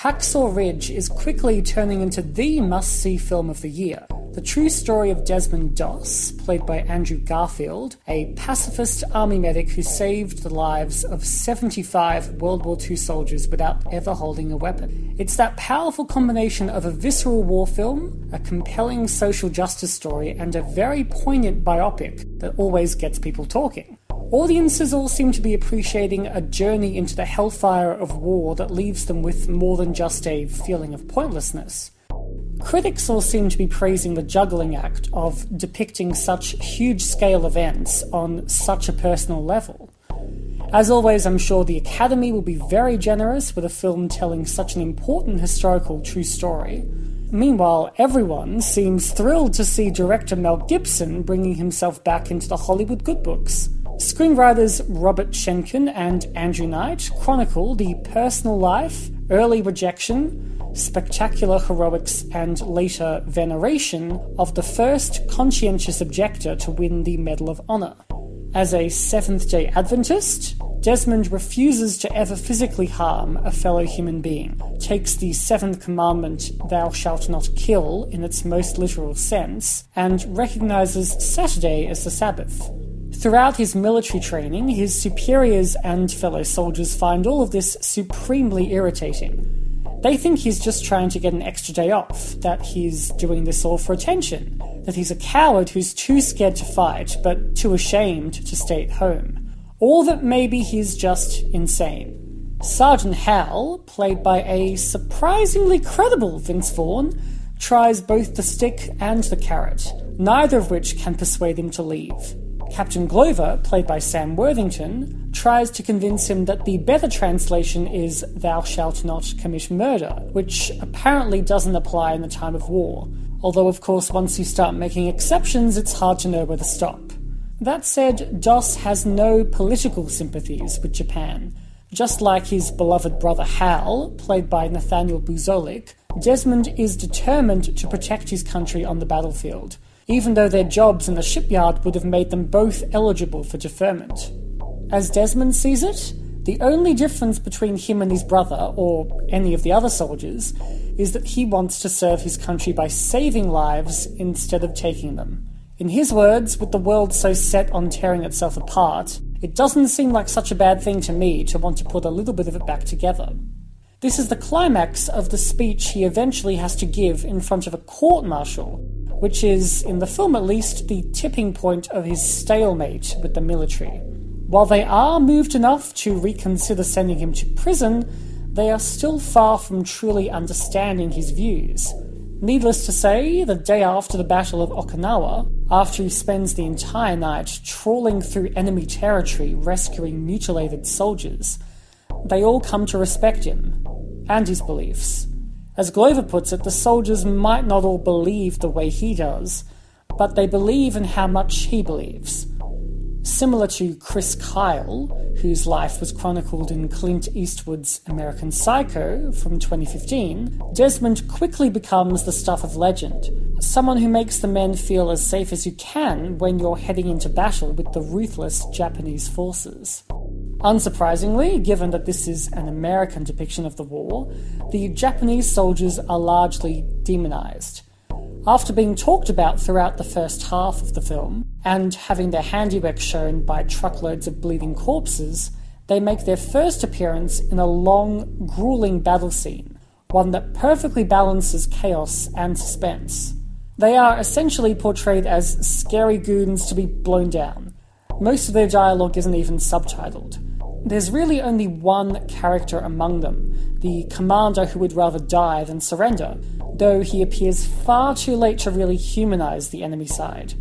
Hacksaw Ridge is quickly turning into the must see film of the year. The true story of Desmond Doss, played by Andrew Garfield, a pacifist army medic who saved the lives of 75 World War II soldiers without ever holding a weapon. It's that powerful combination of a visceral war film, a compelling social justice story, and a very poignant biopic that always gets people talking. Audiences all seem to be appreciating a journey into the hellfire of war that leaves them with more than just a feeling of pointlessness. Critics all seem to be praising the juggling act of depicting such huge scale events on such a personal level. As always, I'm sure the Academy will be very generous with a film telling such an important historical true story. Meanwhile, everyone seems thrilled to see director Mel Gibson bringing himself back into the Hollywood good books. Screenwriters Robert Schenkkan and Andrew Knight chronicle the personal life, early rejection, spectacular heroics, and later veneration of the first conscientious objector to win the Medal of Honor. As a Seventh day Adventist, Desmond refuses to ever physically harm a fellow human being, takes the seventh commandment, thou shalt not kill, in its most literal sense, and recognizes Saturday as the Sabbath. Throughout his military training, his superiors and fellow soldiers find all of this supremely irritating. They think he's just trying to get an extra day off, that he's doing this all for attention, that he's a coward who's too scared to fight, but too ashamed to stay at home, or that maybe he's just insane. Sergeant Howell, played by a surprisingly credible Vince Vaughn, tries both the stick and the carrot, neither of which can persuade him to leave. Captain Glover, played by Sam Worthington, tries to convince him that the better translation is Thou shalt not commit murder, which apparently doesn't apply in the time of war. Although, of course, once you start making exceptions, it's hard to know where to stop. That said, Doss has no political sympathies with Japan. Just like his beloved brother Hal, played by Nathaniel Buzolik, Desmond is determined to protect his country on the battlefield even though their jobs in the shipyard would have made them both eligible for deferment. As Desmond sees it, the only difference between him and his brother, or any of the other soldiers, is that he wants to serve his country by saving lives instead of taking them. In his words, with the world so set on tearing itself apart, it doesn't seem like such a bad thing to me to want to put a little bit of it back together. This is the climax of the speech he eventually has to give in front of a court martial which is, in the film at least, the tipping point of his stalemate with the military. While they are moved enough to reconsider sending him to prison, they are still far from truly understanding his views. Needless to say, the day after the Battle of Okinawa, after he spends the entire night trawling through enemy territory rescuing mutilated soldiers, they all come to respect him and his beliefs. As Glover puts it, the soldiers might not all believe the way he does, but they believe in how much he believes. Similar to Chris Kyle, whose life was chronicled in Clint Eastwood's American Psycho from 2015, Desmond quickly becomes the stuff of legend. Someone who makes the men feel as safe as you can when you're heading into battle with the ruthless Japanese forces. Unsurprisingly, given that this is an American depiction of the war, the Japanese soldiers are largely demonized. After being talked about throughout the first half of the film, and having their handiwork shown by truckloads of bleeding corpses, they make their first appearance in a long, grueling battle scene, one that perfectly balances chaos and suspense. They are essentially portrayed as scary goons to be blown down. Most of their dialogue isn't even subtitled. There's really only one character among them, the commander who would rather die than surrender, though he appears far too late to really humanize the enemy side.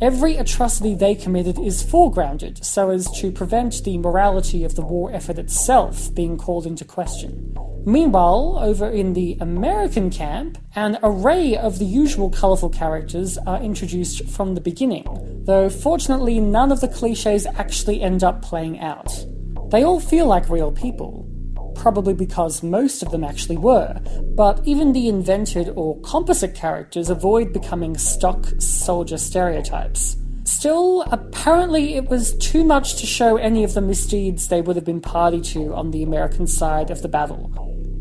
Every atrocity they committed is foregrounded so as to prevent the morality of the war effort itself being called into question. Meanwhile, over in the American camp, an array of the usual colourful characters are introduced from the beginning, though fortunately none of the cliches actually end up playing out. They all feel like real people, probably because most of them actually were, but even the invented or composite characters avoid becoming stock soldier stereotypes. Still, apparently it was too much to show any of the misdeeds they would have been party to on the American side of the battle.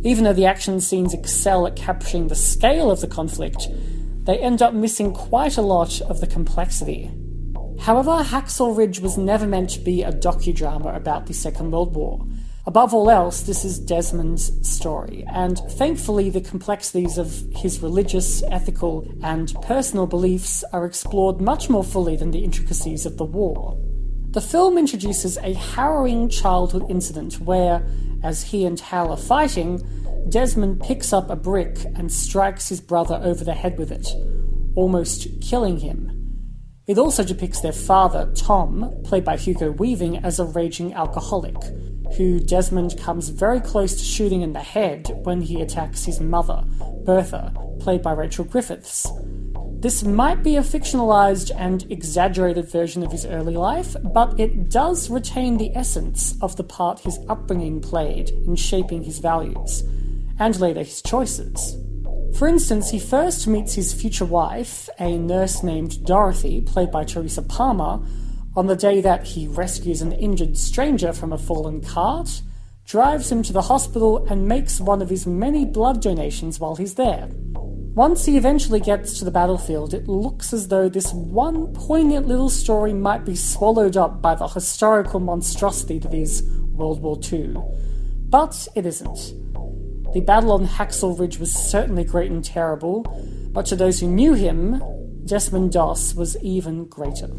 Even though the action scenes excel at capturing the scale of the conflict, they end up missing quite a lot of the complexity. However, Hacksaw Ridge was never meant to be a docudrama about the Second World War. Above all else, this is Desmond's story, and thankfully, the complexities of his religious, ethical, and personal beliefs are explored much more fully than the intricacies of the war. The film introduces a harrowing childhood incident where, as he and Hal are fighting, Desmond picks up a brick and strikes his brother over the head with it, almost killing him. It also depicts their father, Tom, played by Hugo Weaving, as a raging alcoholic, who Desmond comes very close to shooting in the head when he attacks his mother, Bertha, played by Rachel Griffiths. This might be a fictionalized and exaggerated version of his early life, but it does retain the essence of the part his upbringing played in shaping his values, and later his choices. For instance, he first meets his future wife, a nurse named Dorothy, played by Teresa Palmer, on the day that he rescues an injured stranger from a fallen cart, drives him to the hospital, and makes one of his many blood donations while he's there. Once he eventually gets to the battlefield, it looks as though this one poignant little story might be swallowed up by the historical monstrosity that is World War II. But it isn't. The battle on Hacksaw Ridge was certainly great and terrible, but to those who knew him, Desmond Doss was even greater.